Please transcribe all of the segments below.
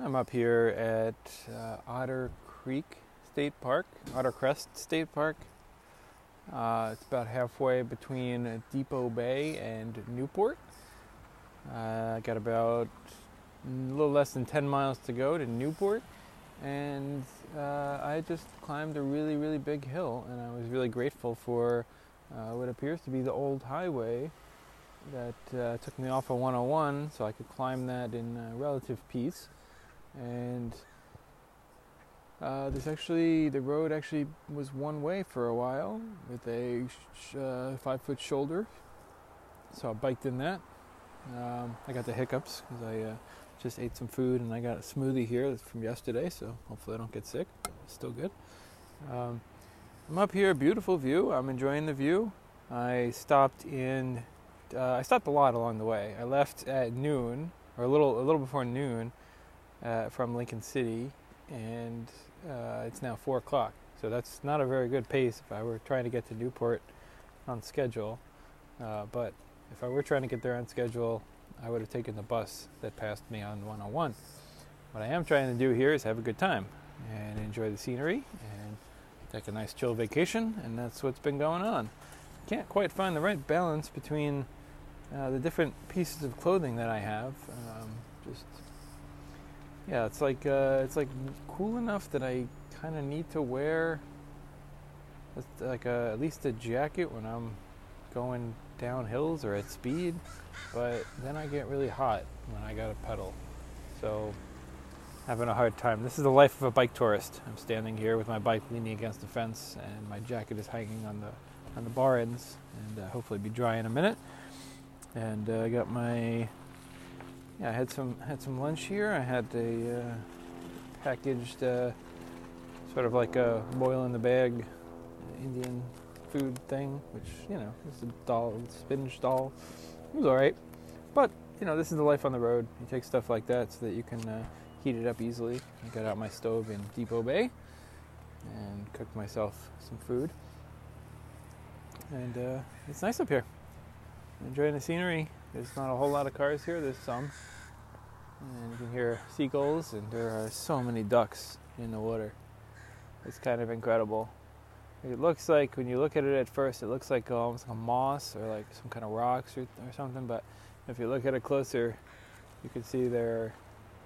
I'm up here at uh, Otter Creek State Park, Otter Crest State Park. Uh, it's about halfway between Depoe Bay and Newport. Uh, I got about a little less than 10 miles to go to Newport, and uh, I just climbed a really, really big hill, and I was really grateful for uh, what appears to be the old highway that uh, took me off of 101 so I could climb that in uh, relative peace. And uh, this actually, the road actually was one way for a while with a sh- uh, five foot shoulder. So I biked in that. Um, I got the hiccups because I uh, just ate some food and I got a smoothie here that's from yesterday, so hopefully I don't get sick. Still good. Um, I'm up here, beautiful view. I'm enjoying the view. I stopped in. Uh, I stopped a lot along the way. I left at noon, or a little, a little before noon, uh, from Lincoln City, and uh, it's now four o'clock. So that's not a very good pace if I were trying to get to Newport on schedule. Uh, but if I were trying to get there on schedule, I would have taken the bus that passed me on 101. What I am trying to do here is have a good time and enjoy the scenery and take a nice chill vacation, and that's what's been going on. Can't quite find the right balance between uh, the different pieces of clothing that I have. Um, just yeah, it's like uh, it's like cool enough that I kind of need to wear like a, at least a jacket when I'm going down hills or at speed, but then I get really hot when I gotta pedal. So having a hard time. This is the life of a bike tourist. I'm standing here with my bike leaning against the fence, and my jacket is hanging on the on the bar ends, and uh, hopefully be dry in a minute. And uh, I got my yeah, I had some had some lunch here. I had a uh, packaged uh, sort of like a boil in the bag Indian food thing, which you know is a dal, spinach dal. It was all right, but you know this is the life on the road. You take stuff like that so that you can uh, heat it up easily. I got out my stove in Depoe Bay and cooked myself some food, and uh, it's nice up here. enjoying the scenery. There's not a whole lot of cars here. There's some, and you can hear seagulls, and there are so many ducks in the water. It's kind of incredible. It looks like when you look at it at first, it looks like almost like a moss or like some kind of rocks or, or something. But if you look at it closer, you can see there are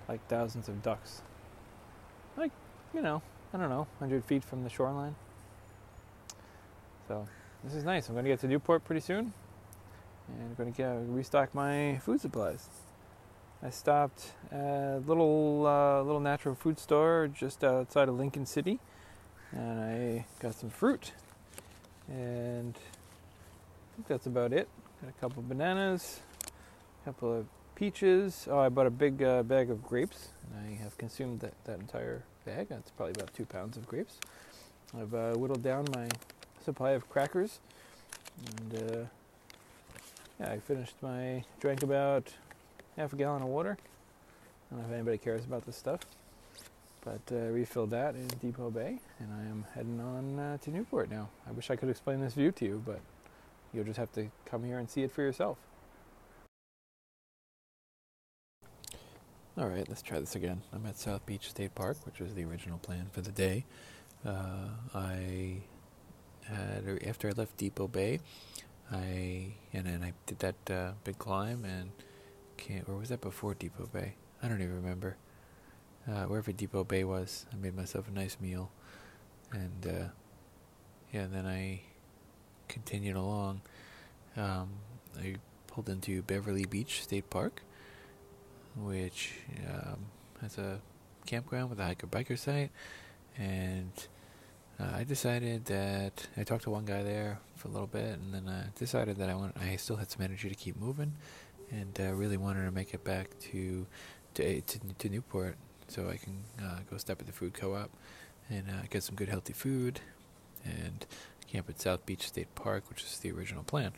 like thousands of ducks. Like, you know, I don't know, 100 feet from the shoreline. So this is nice. I'm going to get to Newport pretty soon, and I'm going to get, restock my food supplies. I stopped at a little uh, little natural food store just outside of Lincoln City and I got some fruit, and I think that's about it. Got a couple of bananas, a couple of peaches. Oh, I bought a big uh, bag of grapes, and I have consumed that, that entire bag. That's probably about two pounds of grapes. I've uh, whittled down my supply of crackers, and uh, yeah, I finished my drank about half a gallon of water. I don't know if anybody cares about this stuff. But uh, refilled that in Depoe Bay, and I am heading on uh, to Newport now. I wish I could explain this view to you, but you'll just have to come here and see it for yourself. All right, let's try this again. I'm at South Beach State Park, which was the original plan for the day. Uh, I had after I left Depoe Bay, I and then I did that uh, big climb and can't. Or was that before Depoe Bay? I don't even remember uh, wherever Depoe Bay was. I made myself a nice meal, and uh, yeah, then I continued along. Um, I pulled into Beverly Beach State Park, which um, has a campground with a hiker biker site, and uh, I decided that I talked to one guy there for a little bit, and then I decided that I want I still had some energy to keep moving, and uh, really wanted to make it back to to to, to Newport so I can uh, go step at the food co-op and uh, get some good healthy food and camp at South Beach State Park, which is the original plan.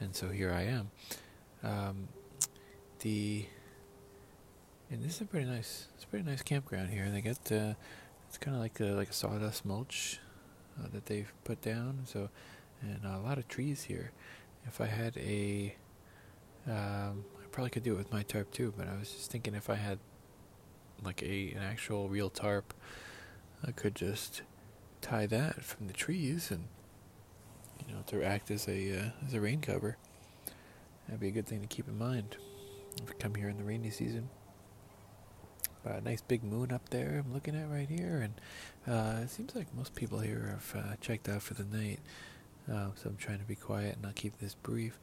And so here I am. Um, the and this is a pretty nice, it's a pretty nice campground here. They get uh, it's kind of like a like a sawdust mulch uh, that they've put down. So and a lot of trees here. If I had a, um, I probably could do it with my tarp too. But I was just thinking if I had like a an actual real tarp, I could just tie that from the trees and you know to act as a uh, as a rain cover. That'd be a good thing to keep in mind if we come here in the rainy season. A nice big moon up there I'm looking at right here, and uh, it seems like most people here have uh, checked out for the night. Uh, so I'm trying to be quiet and I'll keep this brief.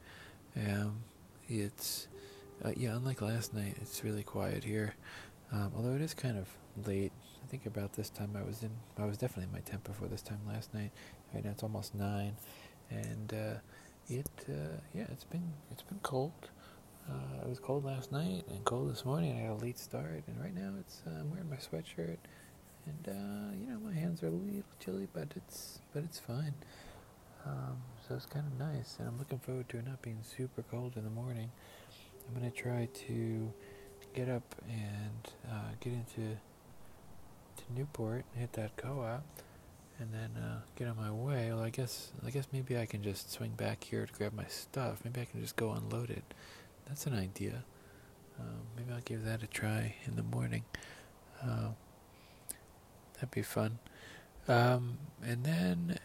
Um, it's uh, yeah, unlike last night, it's really quiet here. Um, although it is kind of late. I think about this time I was in. I was definitely in my tent before this time last night. Right now it's almost nine, and uh, it uh, yeah, it's been it's been cold. Uh, it was cold last night and cold this morning. I got a late start, and right now it's uh, I'm wearing my sweatshirt, and uh, you know my hands are a little chilly, but it's but it's fine. Um, so it's kind of nice, and I'm looking forward to it not being super cold in the morning. I'm gonna try to get up and uh, get into to Newport, and hit that co-op, and then uh, get on my way. Well, I guess I guess maybe I can just swing back here to grab my stuff. Maybe I can just go unload it. That's an idea. Um, maybe I'll give that a try in the morning. Uh, that'd be fun. Um, and then,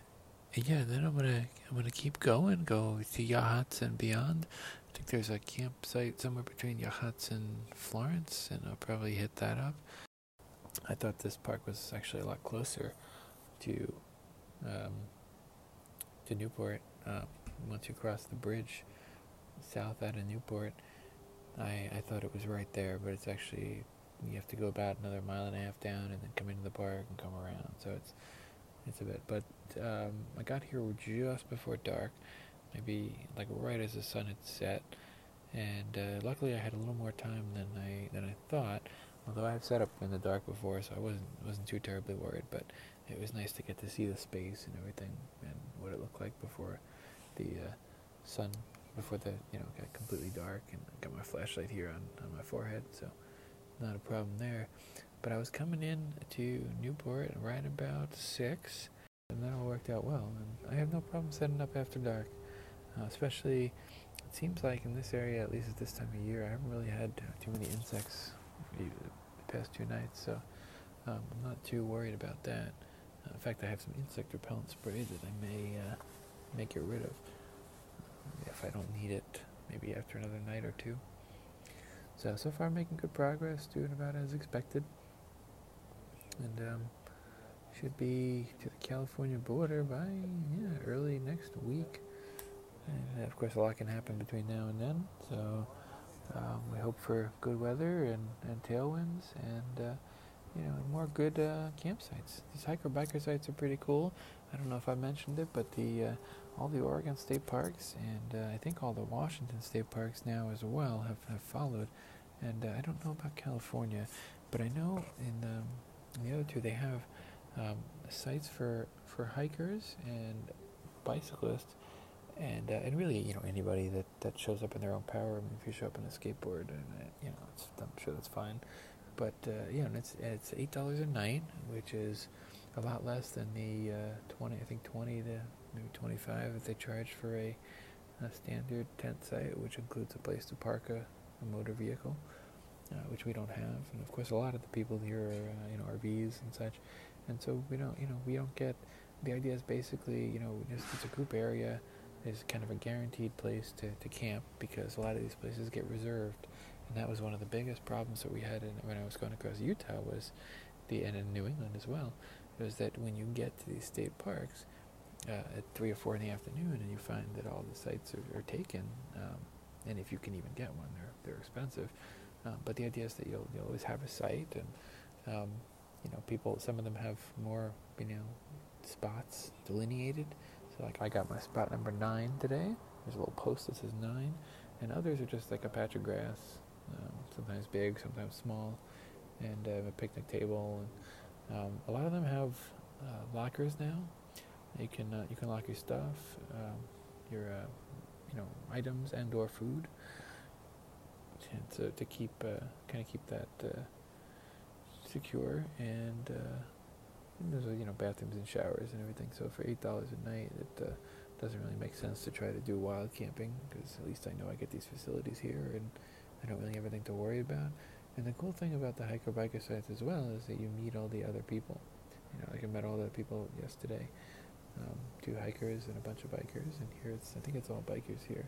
yeah, then I'm gonna I'm gonna keep going, go to Yachats and beyond. I think there's a campsite somewhere between Yachats and Florence, and I'll probably hit that up. I thought this park was actually a lot closer to um, to Newport. Uh, once you cross the bridge south out of Newport, I I thought it was right there, but it's actually you have to go about another mile and a half down and then come into the park and come around. So it's it's a bit. But um, I got here just before dark, maybe like right as the sun had set, and uh, luckily I had a little more time than I than I thought. Although I've set up in the dark before, so I wasn't wasn't too terribly worried. But it was nice to get to see the space and everything and what it looked like before the uh, sun, before the you know got completely dark. And I got my flashlight here on on my forehead, so not a problem there. But I was coming in to Newport right about six, and that all worked out well. And I have no problem setting up after dark, uh, especially. It seems like in this area, at least at this time of year, I haven't really had too many insects the past two nights, so um, I'm not too worried about that. Uh, in fact, I have some insect repellent spray that I may uh, may get rid of if I don't need it, maybe after another night or two. So so far, making good progress, doing about as expected, and um, should be to the California border by yeah early next week. And of course, a lot can happen between now and then. So um, we hope for good weather and, and tailwinds and uh, you know more good uh, campsites. These hiker biker sites are pretty cool. I don't know if I mentioned it, but the uh, all the Oregon state parks and uh, I think all the Washington state parks now as well have, have followed. And uh, I don't know about California, but I know in, um, in the other two they have um, sites for for hikers and bicyclists and uh, and really, you know, anybody that, that shows up in their own power. I mean, if you show up on a skateboard, and uh, you know, I'm sure that's fine. But uh, yeah, and it's it's eight dollars a night, which is a lot less than the uh, twenty. I think twenty to maybe twenty five that they charge for a, a, standard tent site, which includes a place to park a, a motor vehicle, uh, which we don't have. And of course, a lot of the people here are uh, you know RVs and such, and so we don't you know we don't get. The idea is basically you know just it's a group area is kind of a guaranteed place to, to camp because a lot of these places get reserved. And that was one of the biggest problems that we had in, when I was going across Utah was the and in New England as well, was that when you get to these state parks uh, at three or four in the afternoon and you find that all the sites are, are taken, um, and if you can even get one, they're they're expensive. Um, but the idea is that you'll, you'll always have a site, and um, you know people. Some of them have more you know spots delineated so like I got my spot number nine today. There's a little post that says nine, and others are just like a patch of grass, um, sometimes big, sometimes small, and uh, a picnic table. And um, a lot of them have uh, lockers now. You can uh, you can lock your stuff, um, your uh, you know items and or food, and to to keep uh, kind of keep that uh, secure and and there's you know bathrooms and showers and everything. So for eight dollars a night, it uh, doesn't really make sense to try to do wild camping because at least I know I get these facilities here and I don't really have anything to worry about. And the cool thing about the hiker biker sites as well is that you meet all the other people. You know, like I met all the people yesterday, um, two hikers and a bunch of bikers, and here it's I think it's all bikers here.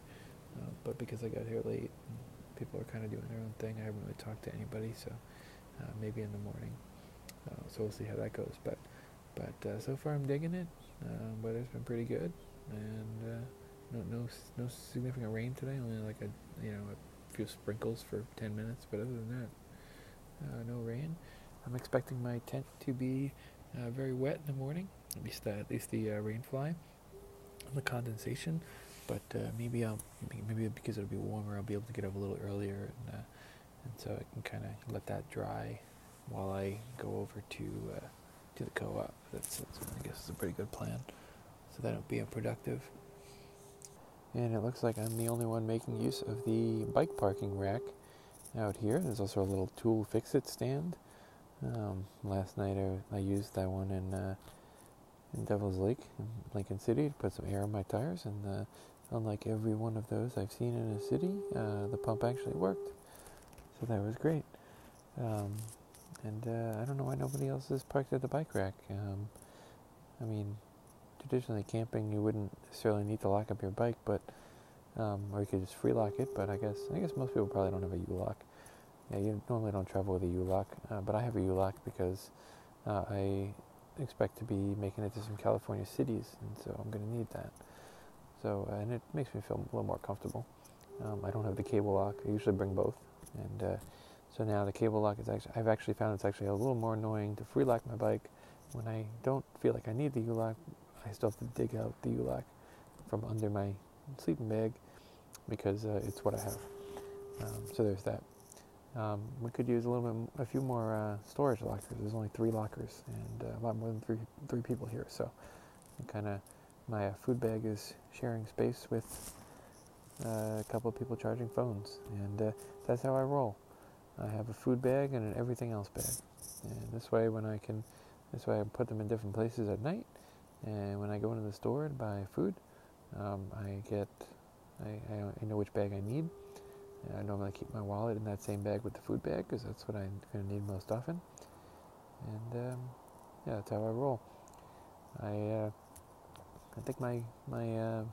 Uh, but because I got here late, people are kind of doing their own thing. I haven't really talked to anybody, so uh, maybe in the morning. Uh, so we'll see how that goes. But but uh, so far I'm digging it. Uh, weather's been pretty good, and uh, no no no significant rain today. Only like a you know a few sprinkles for 10 minutes. But other than that, uh, no rain. I'm expecting my tent to be uh, very wet in the morning, at least uh, at least the uh, rain fly, the condensation. But uh, maybe I'll maybe because it'll be warmer, I'll be able to get up a little earlier, and, uh, and so I can kind of let that dry while I go over to to the co-op. That's, that's I guess is a pretty good plan. So that'll be productive. And it looks like I'm the only one making use of the bike parking rack out here. There's also a little tool fix-it stand. Um, last night I, I, used that one in, uh, in Devil's Lake in Lincoln City to put some air on my tires, and uh, unlike every one of those I've seen in a city, uh, the pump actually worked. So that was great. Um, and uh, I don't know why nobody else has parked at the bike rack. Um, I mean, traditionally camping you wouldn't necessarily need to lock up your bike, but um, or you could just free lock it. But I guess I guess most people probably don't have a U-lock. Yeah, you normally don't travel with a U-lock, uh, but I have a U-lock because uh, I expect to be making it to some California cities, and so I'm going to need that. So uh, and it makes me feel a little more comfortable. Um, I don't have the cable lock. I usually bring both, and uh, so now the cable lock is actually I've actually found it's actually a little more annoying to free lock my bike when I don't feel like I need the U-lock. I still have to dig out the U-lock from under my sleeping bag because uh, it's what I have. Um, so there's that. Um, we could use a little bit, a few more uh, storage lockers. There's only three lockers and uh, a lot more than three three people here. So, kind of, my uh, food bag is sharing space with uh, a couple of people charging phones, and uh, that's how I roll. I have a food bag and an everything else bag, and this way, when I can, this way I put them in different places at night, and when I go into the store to buy food, um, I get, I, I know which bag I need. I normally keep my wallet in that same bag with the food bag because that's what I'm going to need most often. And um, yeah, that's how I roll. I uh, I think my my uh,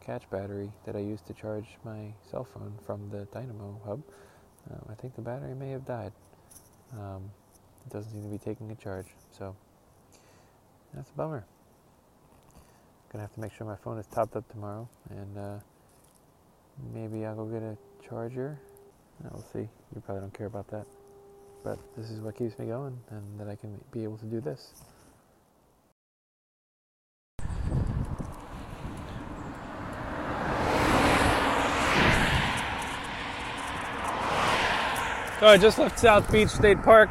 catch battery that I use to charge my cell phone from the Dynamo hub, uh, I think the battery may have died. Um, it doesn't seem to be taking a charge, so that's a bummer. Gonna have to make sure my phone is topped up tomorrow, and uh, maybe I'll go get a charger. We'll see. You probably don't care about that, but this is what keeps me going, and that I can be able to do this. So I just left South Beach State Park.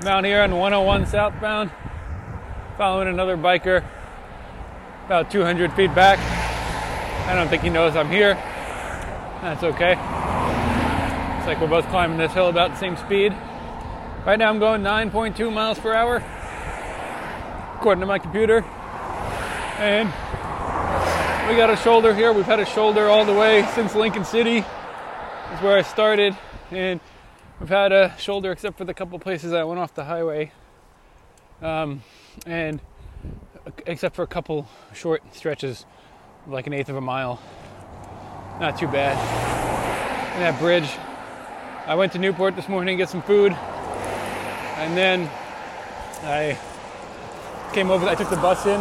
I'm out here on 101 southbound, following another biker about 200 feet back. I don't think he knows I'm here. That's okay. It's like we're both climbing this hill about the same speed. Right now I'm going 9.2 miles per hour, according to my computer. And we got a shoulder here. We've had a shoulder all the way since Lincoln City. Is where I started. And we've had a shoulder except for the couple places I went off the highway. Um, and except for a couple short stretches, like an eighth of a mile. Not too bad. And that bridge. I went to Newport this morning to get some food, and then I came over. I took the bus in,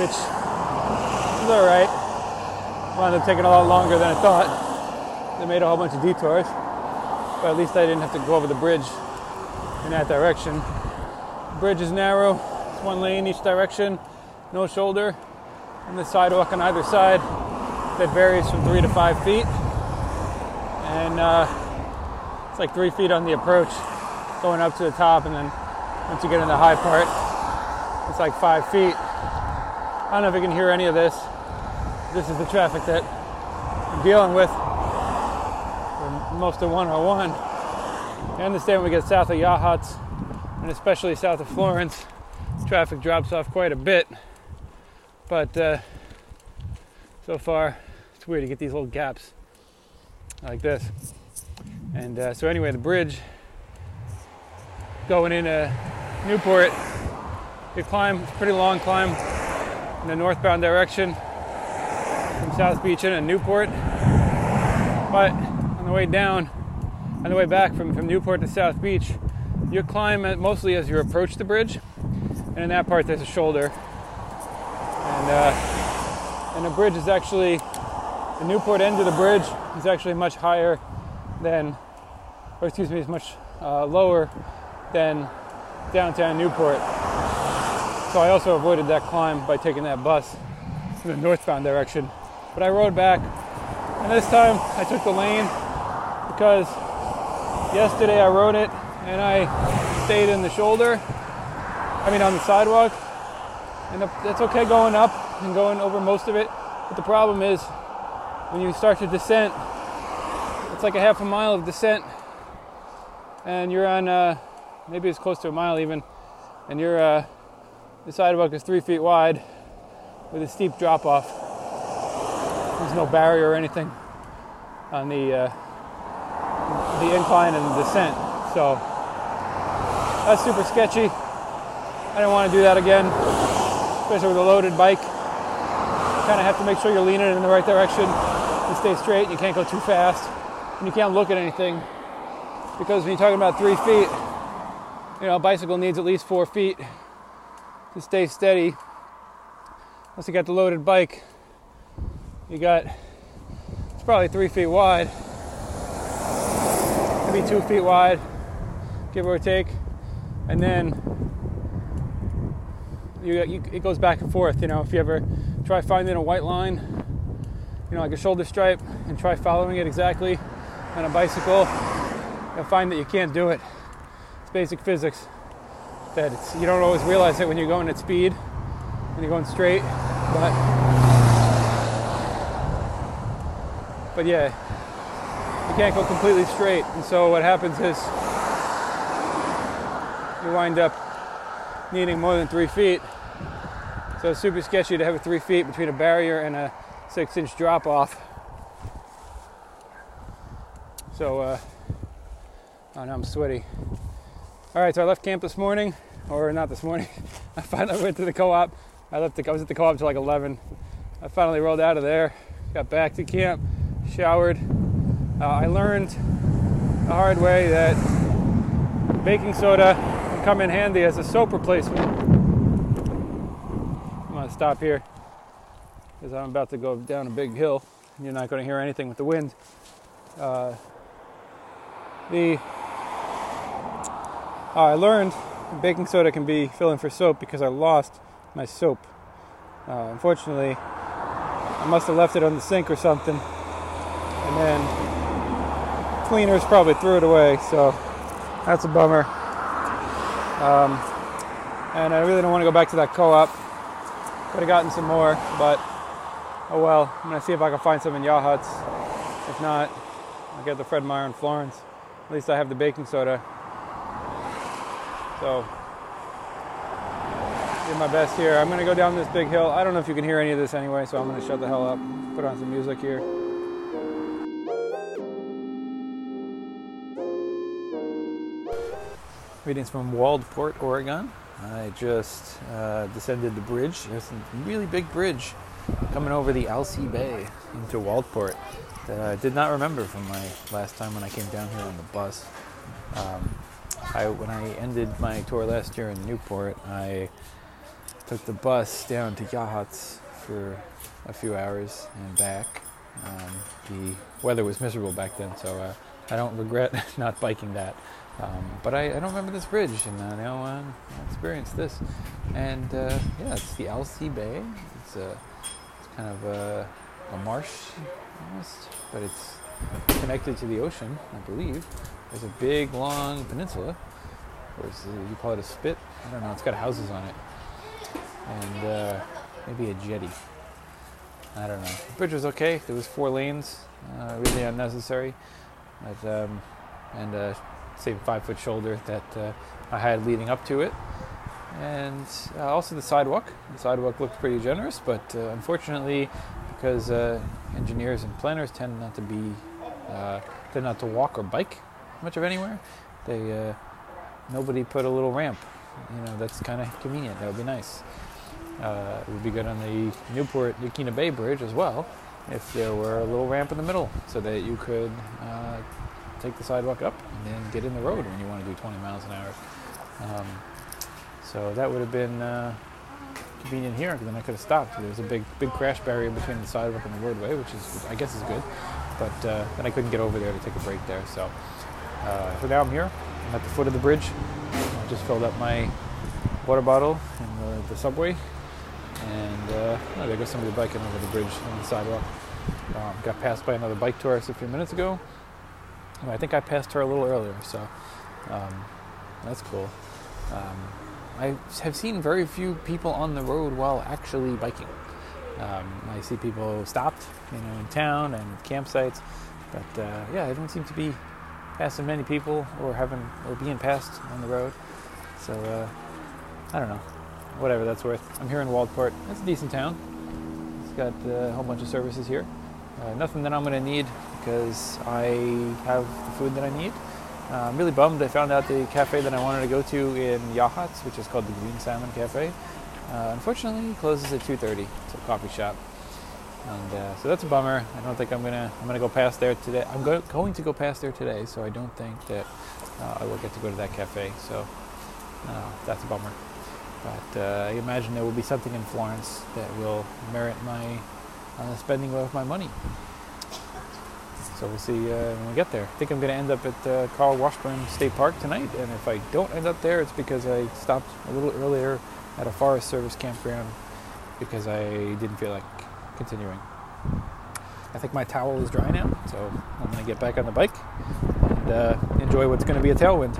which was all right. Wound up taking a lot longer than I thought. They made a whole bunch of detours, but at least I didn't have to go over the bridge in that direction. The bridge is narrow, one lane each direction, no shoulder, and the sidewalk on either side that varies from three to five feet. And uh, it's like three feet on the approach going up to the top, and then once you get in the high part, it's like five feet. I don't know if you can hear any of this. This is the traffic that I'm dealing with for most of 101. I understand when we get south of Yachats, and especially south of Florence, traffic drops off quite a bit. But uh, so far, it's weird to get these little gaps like this. And uh, so anyway, the bridge going into Newport, you climb, it's a pretty long climb in the northbound direction from South Beach into Newport. But on the way down, on the way back from, from Newport to South Beach, you climb mostly as you approach the bridge, and in that part there's a shoulder, and uh, and the bridge is actually the Newport end of the bridge is actually much higher than, or excuse me, is much uh, lower than downtown Newport. So I also avoided that climb by taking that bus in the northbound direction. But I rode back, and this time I took the lane because yesterday I rode it and I stayed in the shoulder. I mean, on the sidewalk. And that's okay going up and going over most of it. But the problem is when you start to descent, it's like a half a mile of descent, and you're on uh, maybe it's close to a mile even, and you're uh, the sidewalk is three feet wide with a steep drop off. There's no barrier or anything on the uh, the incline and the descent, so that's super sketchy. I didn't want to do that again, especially with a loaded bike. You kind of have to make sure you're leaning in the right direction and stay straight. And You can't go too fast, and you can't look at anything because when you're talking about three feet, you know, a bicycle needs at least four feet to stay steady. Once you got the loaded bike, you got it's probably three feet wide, maybe two feet wide, give or take, and then you, you, it goes back and forth. You know, if you ever try finding a white line, you know, like a shoulder stripe, and try following it exactly on a bicycle, you'll find that you can't do it. It's basic physics. That it's you don't always realize it when you're going at speed, when you're going straight, but but yeah, you can't go completely straight. And so what happens is you wind up needing more than three feet. So it's super sketchy to have a three feet between a barrier and a six inch drop off. So, uh, oh, now I'm sweaty. All right, so I left camp this morning, or not this morning. I finally went to the co-op. I left. The, I was at the co-op till like 11. I finally rolled out of there, got back to camp, showered. Uh, I learned the hard way that baking soda can come in handy as a soap replacement. Gonna stop here because I'm about to go down a big hill. You're not going to hear anything with the wind. Uh, the uh, I learned baking soda can be filling for soap because I lost my soap. Uh, unfortunately, I must have left it on the sink or something, and then cleaners probably threw it away. So that's a bummer. Um, and I really don't want to go back to that co-op. Could have gotten some more, but oh well. I'm gonna see if I can find some in Yachats. If not, I'll get the Fred Meyer in Florence. At least I have the baking soda. So, do my best here. I'm gonna go down this big hill. I don't know if you can hear any of this anyway, so I'm gonna shut the hell up. Put on some music here. Greetings from Waldport, Oregon. I just uh, descended the bridge. There's a really big bridge coming over the Alsea Bay into Waldport that I did not remember from my last time when I came down here on the bus. Um, I, when I ended my tour last year in Newport, I took the bus down to Yachats for a few hours and back. Um, the weather was miserable back then, so uh, I don't regret not biking that. Um, but I, I, don't remember this bridge, and uh, now uh, I experienced this. And uh, yeah, it's the Alsea Bay. It's a it's kind of a, a marsh almost, but it's connected to the ocean, I believe. There's a big, long peninsula, or is it, you call it a spit? I don't know. It's got houses on it, and uh, maybe a jetty. I don't know. The bridge was okay. There was four lanes, uh, really unnecessary, but, um, and uh, same five foot shoulder that uh, I had leading up to it. And uh, also the sidewalk. The sidewalk looked pretty generous, but uh, unfortunately, because uh, engineers and planners tend not to be, tend not to walk or bike much of anywhere, they uh, nobody put a little ramp. You know, that's kind of convenient. That would be nice. Uh, it would be good on the Newport Yaquina Bay Bridge as well if there were a little ramp in the middle so that you could uh, take the sidewalk up and then get in the road when you want to do 20 miles an hour. Um, so that would have been uh, convenient here because then I could have stopped. There was a big big crash barrier between the sidewalk and the roadway, which is I guess is good. But uh, then I couldn't get over there to take a break there. So uh, so now I'm here. I'm at the foot of the bridge. I just filled up my water bottle in the, the subway and uh, oh, there goes somebody biking over the bridge on the sidewalk. Um, got passed by another bike tourist a few minutes ago. I think I passed her a little earlier, so um, that's cool. Um, I have seen very few people on the road while actually biking. Um, I see people stopped, you know, in town and campsites, but uh, yeah, I don't seem to be passing many people or having or being passed on the road. So uh, I don't know whatever that's worth. I'm here in Waldport. It's a decent town. It's got uh, a whole bunch of services here. Uh, nothing that I'm going to need because I have the food that I need. Uh, I'm really bummed. I found out the cafe that I wanted to go to in Yachats, which is called the Green Salmon Cafe. Uh, unfortunately, closes at 2:30. It's a coffee shop, and uh, so that's a bummer. I don't think I'm gonna I'm gonna go past there today. I'm go- going to go past there today, so I don't think that uh, I will get to go to that cafe. So that's a bummer. But uh, I imagine there will be something in Florence that will merit my uh, spending of my money. So we'll see uh, when we get there. I think I'm going to end up at uh, Carl Washburn State Park tonight, and if I don't end up there, it's because I stopped a little earlier at a Forest Service campground because I didn't feel like continuing. I think my towel is dry now, so I'm going to get back on the bike and uh, enjoy what's going to be a tailwind.